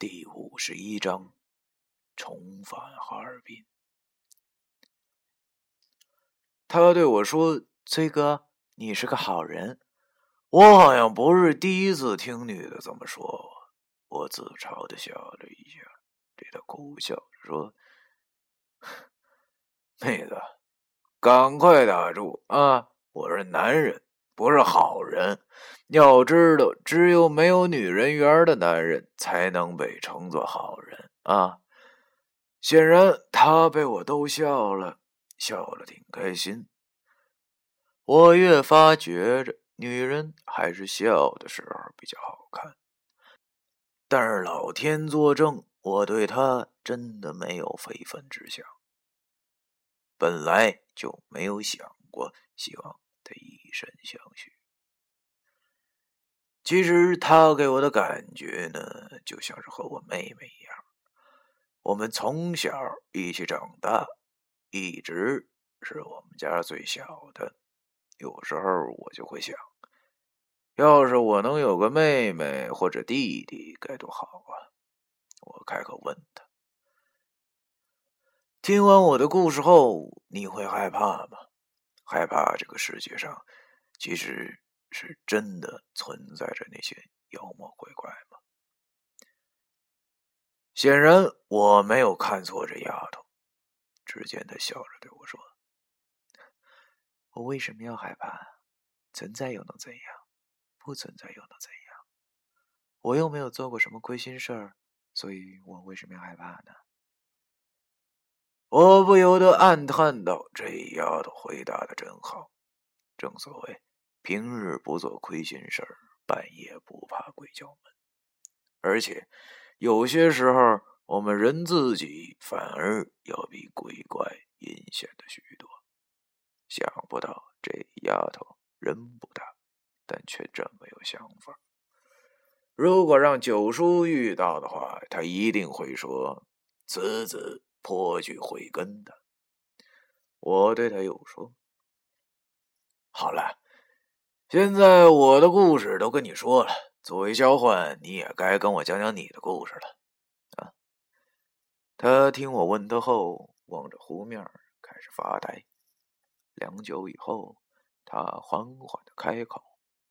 第五十一章，重返哈尔滨。他对我说：“崔哥，你是个好人。”我好像不是第一次听女的这么说我。自嘲的笑了一下，对他苦笑着说：“妹子，赶快打住啊！我是男人。”不是好人，要知道，只有没有女人缘的男人才能被称作好人啊！显然，他被我逗笑了，笑了挺开心。我越发觉着，女人还是笑的时候比较好看。但是老天作证，我对她真的没有非分之想，本来就没有想过希望。以以身相许。其实他给我的感觉呢，就像是和我妹妹一样，我们从小一起长大，一直是我们家最小的。有时候我就会想，要是我能有个妹妹或者弟弟，该多好啊！我开口问他：“听完我的故事后，你会害怕吗？”害怕这个世界上其实是真的存在着那些妖魔鬼怪吗？显然我没有看错这丫头。只见她笑着对我说：“我为什么要害怕？存在又能怎样？不存在又能怎样？我又没有做过什么亏心事儿，所以我为什么要害怕呢？”我不由得暗叹道：“这丫头回答的真好。正所谓，平日不做亏心事儿，半夜不怕鬼叫门。而且，有些时候，我们人自己反而要比鬼怪阴险的许多。想不到这丫头人不大，但却这么有想法。如果让九叔遇到的话，他一定会说：‘此子’。”颇具慧根的，我对他又说：“好了，现在我的故事都跟你说了，作为交换，你也该跟我讲讲你的故事了。”啊！他听我问他后，望着湖面开始发呆。良久以后，他缓缓的开口，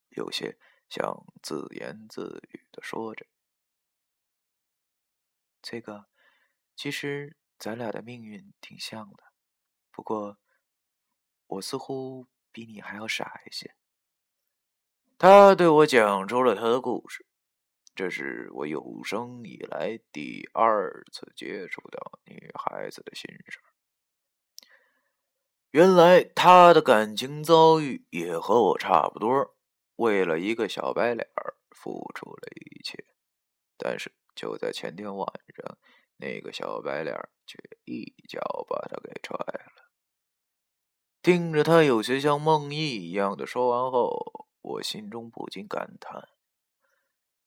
有些像自言自语的说着：“这个，其实……”咱俩的命运挺像的，不过我似乎比你还要傻一些。他对我讲出了他的故事，这是我有生以来第二次接触到女孩子的心事原来他的感情遭遇也和我差不多，为了一个小白脸儿付出了一切，但是就在前天晚上。那个小白脸却一脚把他给踹了。听着他有些像梦呓一样的说完后，我心中不禁感叹：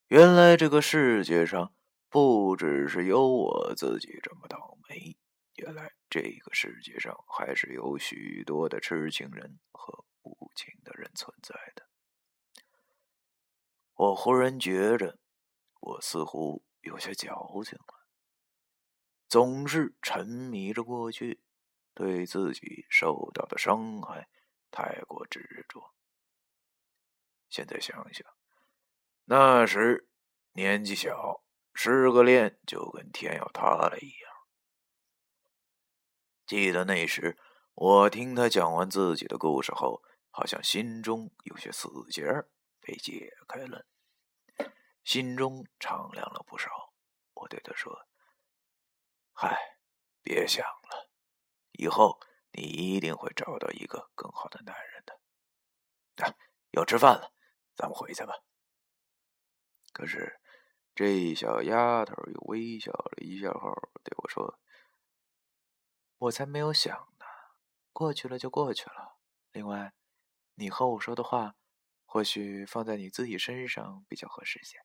原来这个世界上不只是有我自己这么倒霉，原来这个世界上还是有许多的痴情人和无情的人存在的。我忽然觉着，我似乎有些矫情了。总是沉迷着过去，对自己受到的伤害太过执着。现在想想，那时年纪小，失个恋就跟天要塌了一样。记得那时，我听他讲完自己的故事后，好像心中有些死结被解开了，心中敞亮了不少。我对他说。嗨，别想了，以后你一定会找到一个更好的男人的。啊，要吃饭了，咱们回去吧。可是这小丫头又微笑了一下后对我说：“我才没有想呢，过去了就过去了。另外，你和我说的话，或许放在你自己身上比较合适些。”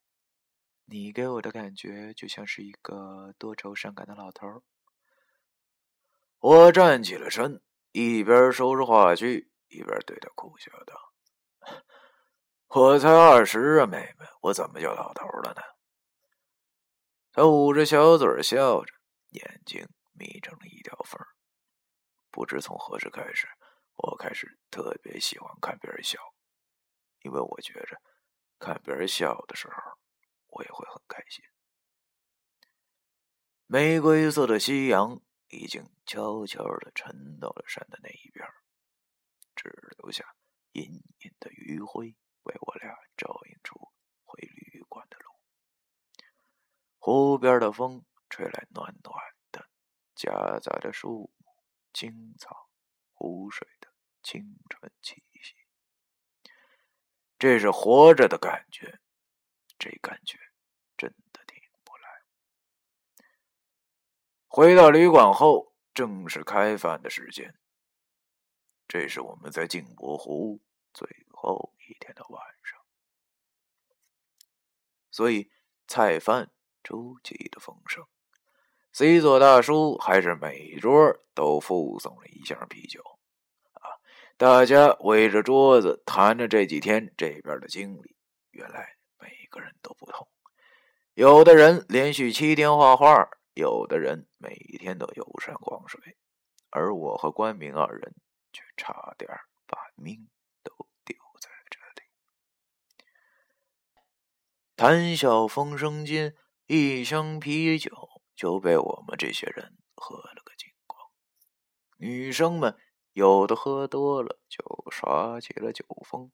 你给我的感觉就像是一个多愁善感的老头。我站起了身，一边收拾话具，一边对他苦笑道：“我才二十啊，妹妹，我怎么就老头了呢？”他捂着小嘴笑着，眼睛眯成了一条缝。不知从何时开始，我开始特别喜欢看别人笑，因为我觉着看别人笑的时候，我也会很开心。玫瑰色的夕阳已经悄悄的沉到了山的那一边，只留下隐隐的余晖，为我俩照应出回旅馆的路。湖边的风吹来暖暖的，夹杂着树木。青草、湖水的清纯气息，这是活着的感觉。这感觉真的停不来。回到旅馆后，正是开饭的时间。这是我们在镜泊湖最后一天的晚上，所以菜饭出奇的丰盛。C 座大叔还是每桌都附送了一箱啤酒，啊！大家围着桌子谈着这几天这边的经历。原来每个人都不同，有的人连续七天画画，有的人每天都游山逛水，而我和关明二人却差点把命都丢在这里。谈笑风生间，一箱啤酒。就被我们这些人喝了个精光。女生们有的喝多了，就耍起了酒疯。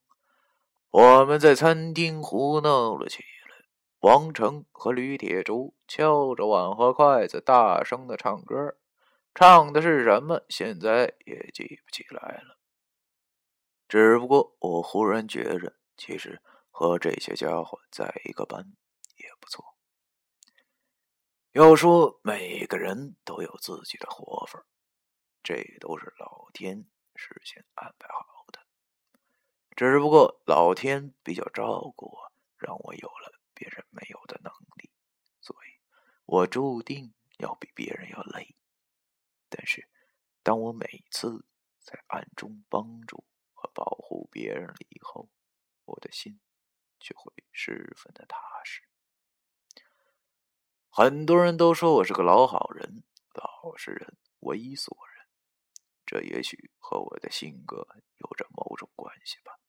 我们在餐厅胡闹了起来。王成和吕铁柱敲着碗和筷子，大声的唱歌，唱的是什么，现在也记不起来了。只不过我忽然觉着，其实和这些家伙在一个班也不错。要说每个人都有自己的活法，这都是老天事先安排好的。只不过老天比较照顾我，让我有了别人没有的能力，所以我注定要比别人要累。但是，当我每次在暗中帮助和保护别人了以后，我的心就会十分的踏实。很多人都说我是个老好人、老实人、猥琐人，这也许和我的性格有着某种关系吧。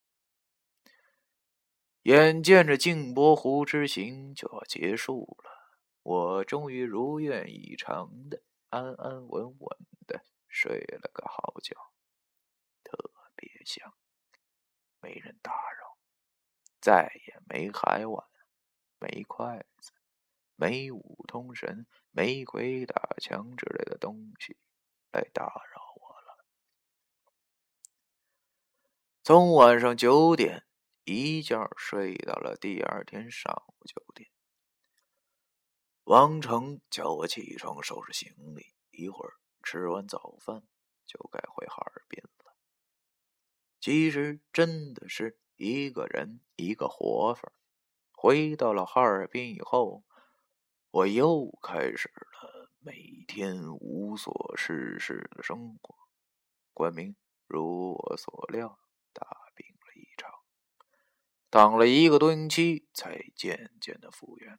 眼见着镜泊湖之行就要结束了，我终于如愿以偿的安安稳稳的睡了个好觉，特别香，没人打扰，再也没海碗，没筷子。没五通神、没鬼打墙之类的东西来打扰我了。从晚上九点一觉睡到了第二天上午九点，王成叫我起床收拾行李，一会儿吃完早饭就该回哈尔滨了。其实真的是一个人一个活法。回到了哈尔滨以后。我又开始了每天无所事事的生活。关明如我所料，大病了一场，躺了一个多星期，才渐渐的复原。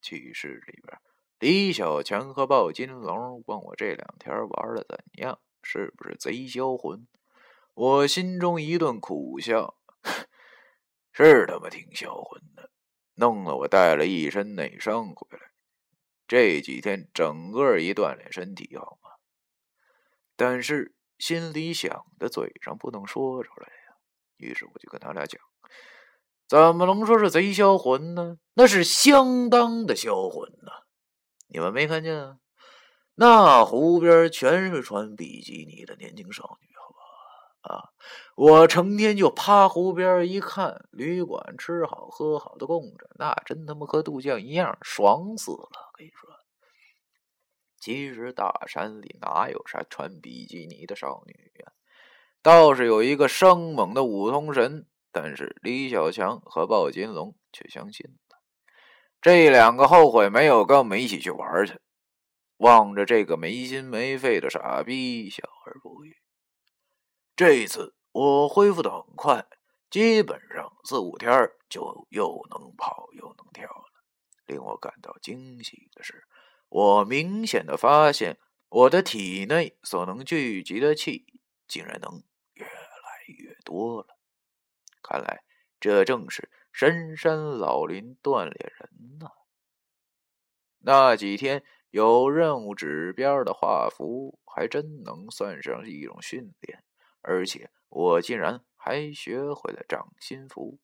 寝室里边，李小强和鲍金龙问我这两天玩的怎样，是不是贼销魂？我心中一顿苦笑，是他妈挺销魂的。弄得我带了一身内伤回来，这几天整个一锻炼身体，好吗？但是心里想的嘴上不能说出来呀。于是我就跟他俩讲：“怎么能说是贼销魂呢？那是相当的销魂呐！你们没看见啊？那湖边全是穿比基尼的年轻少女。”啊！啊我成天就趴湖边一看，旅馆吃好喝好的供着，那真他妈和度假一样，爽死了！跟你说，其实大山里哪有啥穿比基尼的少女呀？倒是有一个生猛的五通神，但是李小强和鲍金龙却相信了。这两个后悔没有跟我们一起去玩去，望着这个没心没肺的傻逼，笑而不语。这一次我恢复的很快，基本上四五天就又能跑又能跳了。令我感到惊喜的是，我明显的发现，我的体内所能聚集的气，竟然能越来越多了。看来，这正是深山老林锻炼人呐。那几天有任务指标的画符，还真能算上一种训练，而且我竟然还学会了掌心符。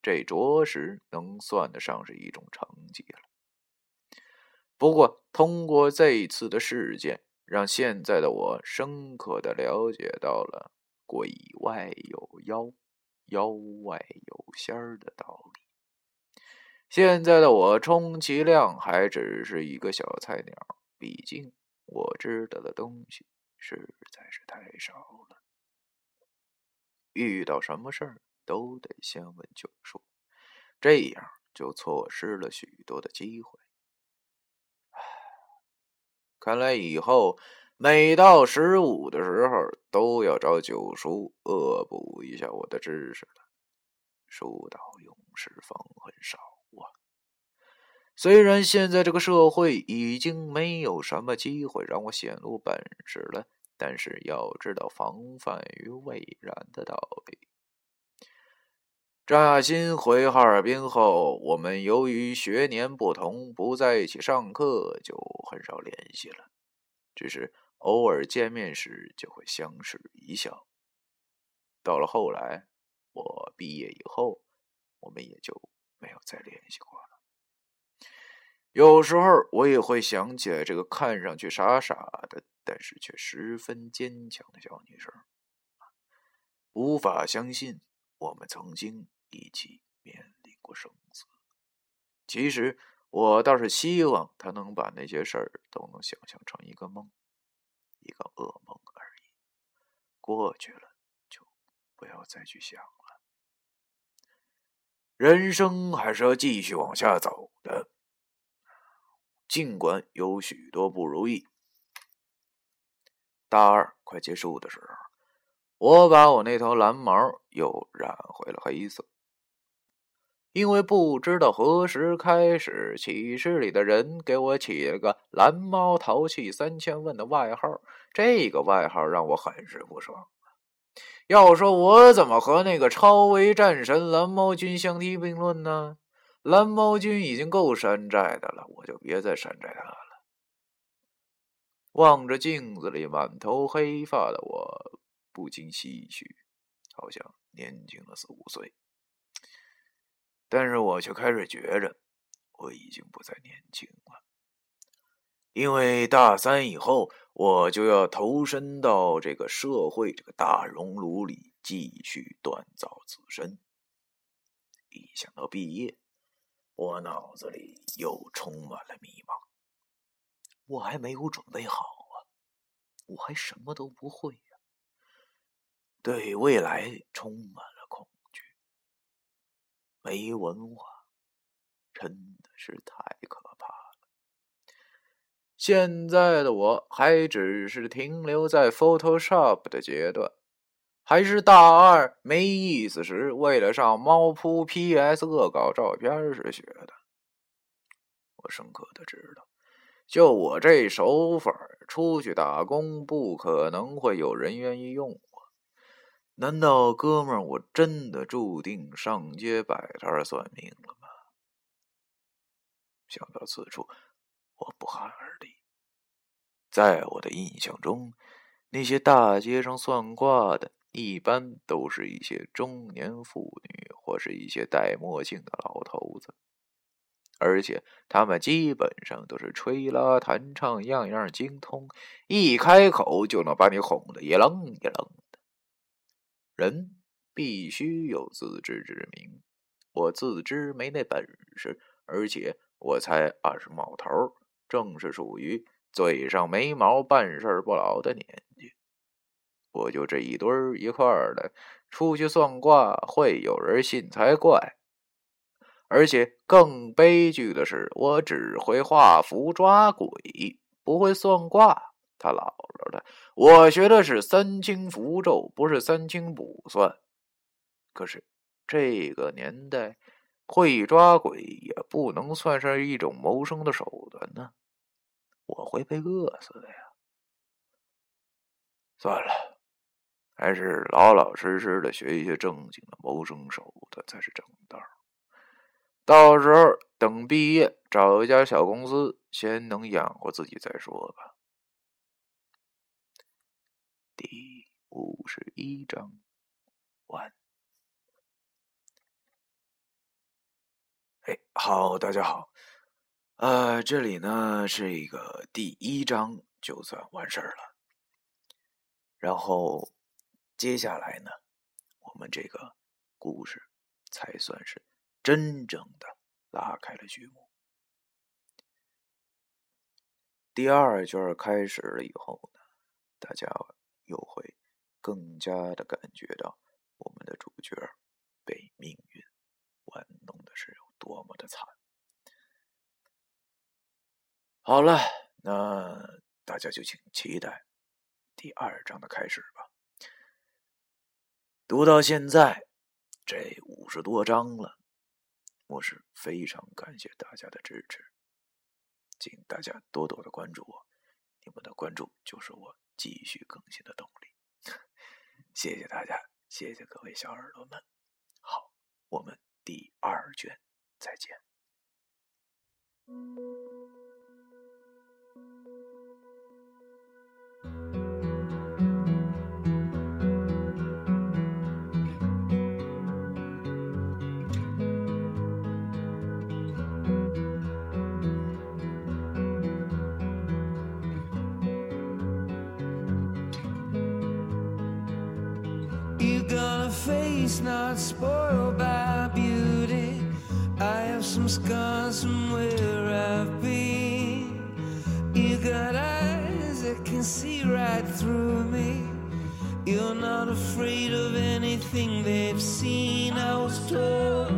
这着实能算得上是一种成绩了。不过，通过这一次的事件，让现在的我深刻的了解到了“鬼外有妖，妖外有仙儿”的道理。现在的我充其量还只是一个小菜鸟，毕竟我知道的东西实在是太少了。遇到什么事儿？都得先问九叔，这样就错失了许多的机会。看来以后每到十五的时候，都要找九叔恶补一下我的知识了。书到用时方恨少啊！虽然现在这个社会已经没有什么机会让我显露本事了，但是要知道防范于未然的道理。扎心回哈尔滨后，我们由于学年不同，不在一起上课，就很少联系了。只是偶尔见面时，就会相视一笑。到了后来，我毕业以后，我们也就没有再联系过了。有时候，我也会想起来这个看上去傻傻的，但是却十分坚强的小女生，无法相信我们曾经。一起面临过生死。其实我倒是希望他能把那些事儿都能想象成一个梦，一个噩梦而已。过去了就不要再去想了。人生还是要继续往下走的，尽管有许多不如意。大二快结束的时候，我把我那头蓝毛又染回了黑色。因为不知道何时开始，寝室里的人给我起了个“蓝猫淘气三千问”的外号。这个外号让我很是不爽。要说我怎么和那个超威战神蓝猫君相提并论呢？蓝猫君已经够山寨的了，我就别再山寨他了。望着镜子里满头黑发的我，不禁唏嘘，好像年轻了四五岁。但是我却开始觉着，我已经不再年轻了，因为大三以后我就要投身到这个社会这个大熔炉里，继续锻造自身。一想到毕业，我脑子里又充满了迷茫。我还没有准备好啊，我还什么都不会呀，对未来充满了恐惧。没文化，真的是太可怕了。现在的我还只是停留在 Photoshop 的阶段，还是大二没意思时，为了上猫扑 PS 恶搞照片时学的。我深刻的知道，就我这手法，出去打工不可能会有人愿意用我。难道哥们，我真的注定上街摆摊算命了吗？想到此处，我不寒而栗。在我的印象中，那些大街上算卦的，一般都是一些中年妇女，或是一些戴墨镜的老头子，而且他们基本上都是吹拉弹唱，样样精通，一开口就能把你哄得一愣一愣的。人必须有自知之明，我自知没那本事，而且我才二十冒头，正是属于嘴上没毛、办事不牢的年我就这一堆儿一块儿的出去算卦，会有人信才怪。而且更悲剧的是，我只会画符抓鬼，不会算卦。他姥姥的，我学的是三清符咒，不是三清卜算。可是这个年代，会抓鬼也不能算是一种谋生的手段呢？我会被饿死的呀！算了，还是老老实实的学一些正经的谋生手段才是正道。到时候等毕业，找一家小公司，先能养活自己再说吧。第五十一章完。哎，好，大家好。呃，这里呢是一个第一章，就算完事儿了。然后接下来呢，我们这个故事才算是真正的拉开了序幕。第二卷开始了以后呢，大家又会更加的感觉到我们的主角被命运玩弄的是有多么的惨。好了，那大家就请期待第二章的开始吧。读到现在这五十多章了，我是非常感谢大家的支持，请大家多多的关注我，你们的关注就是我继续更新的动力。谢谢大家，谢谢各位小耳朵们。好，我们第二卷再见。You're not afraid of anything they've seen. I was told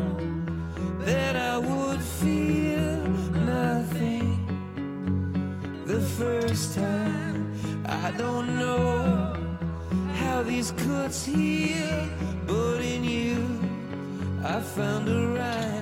that I would feel nothing the first time. I don't know how these cuts heal, but in you I found a rhyme.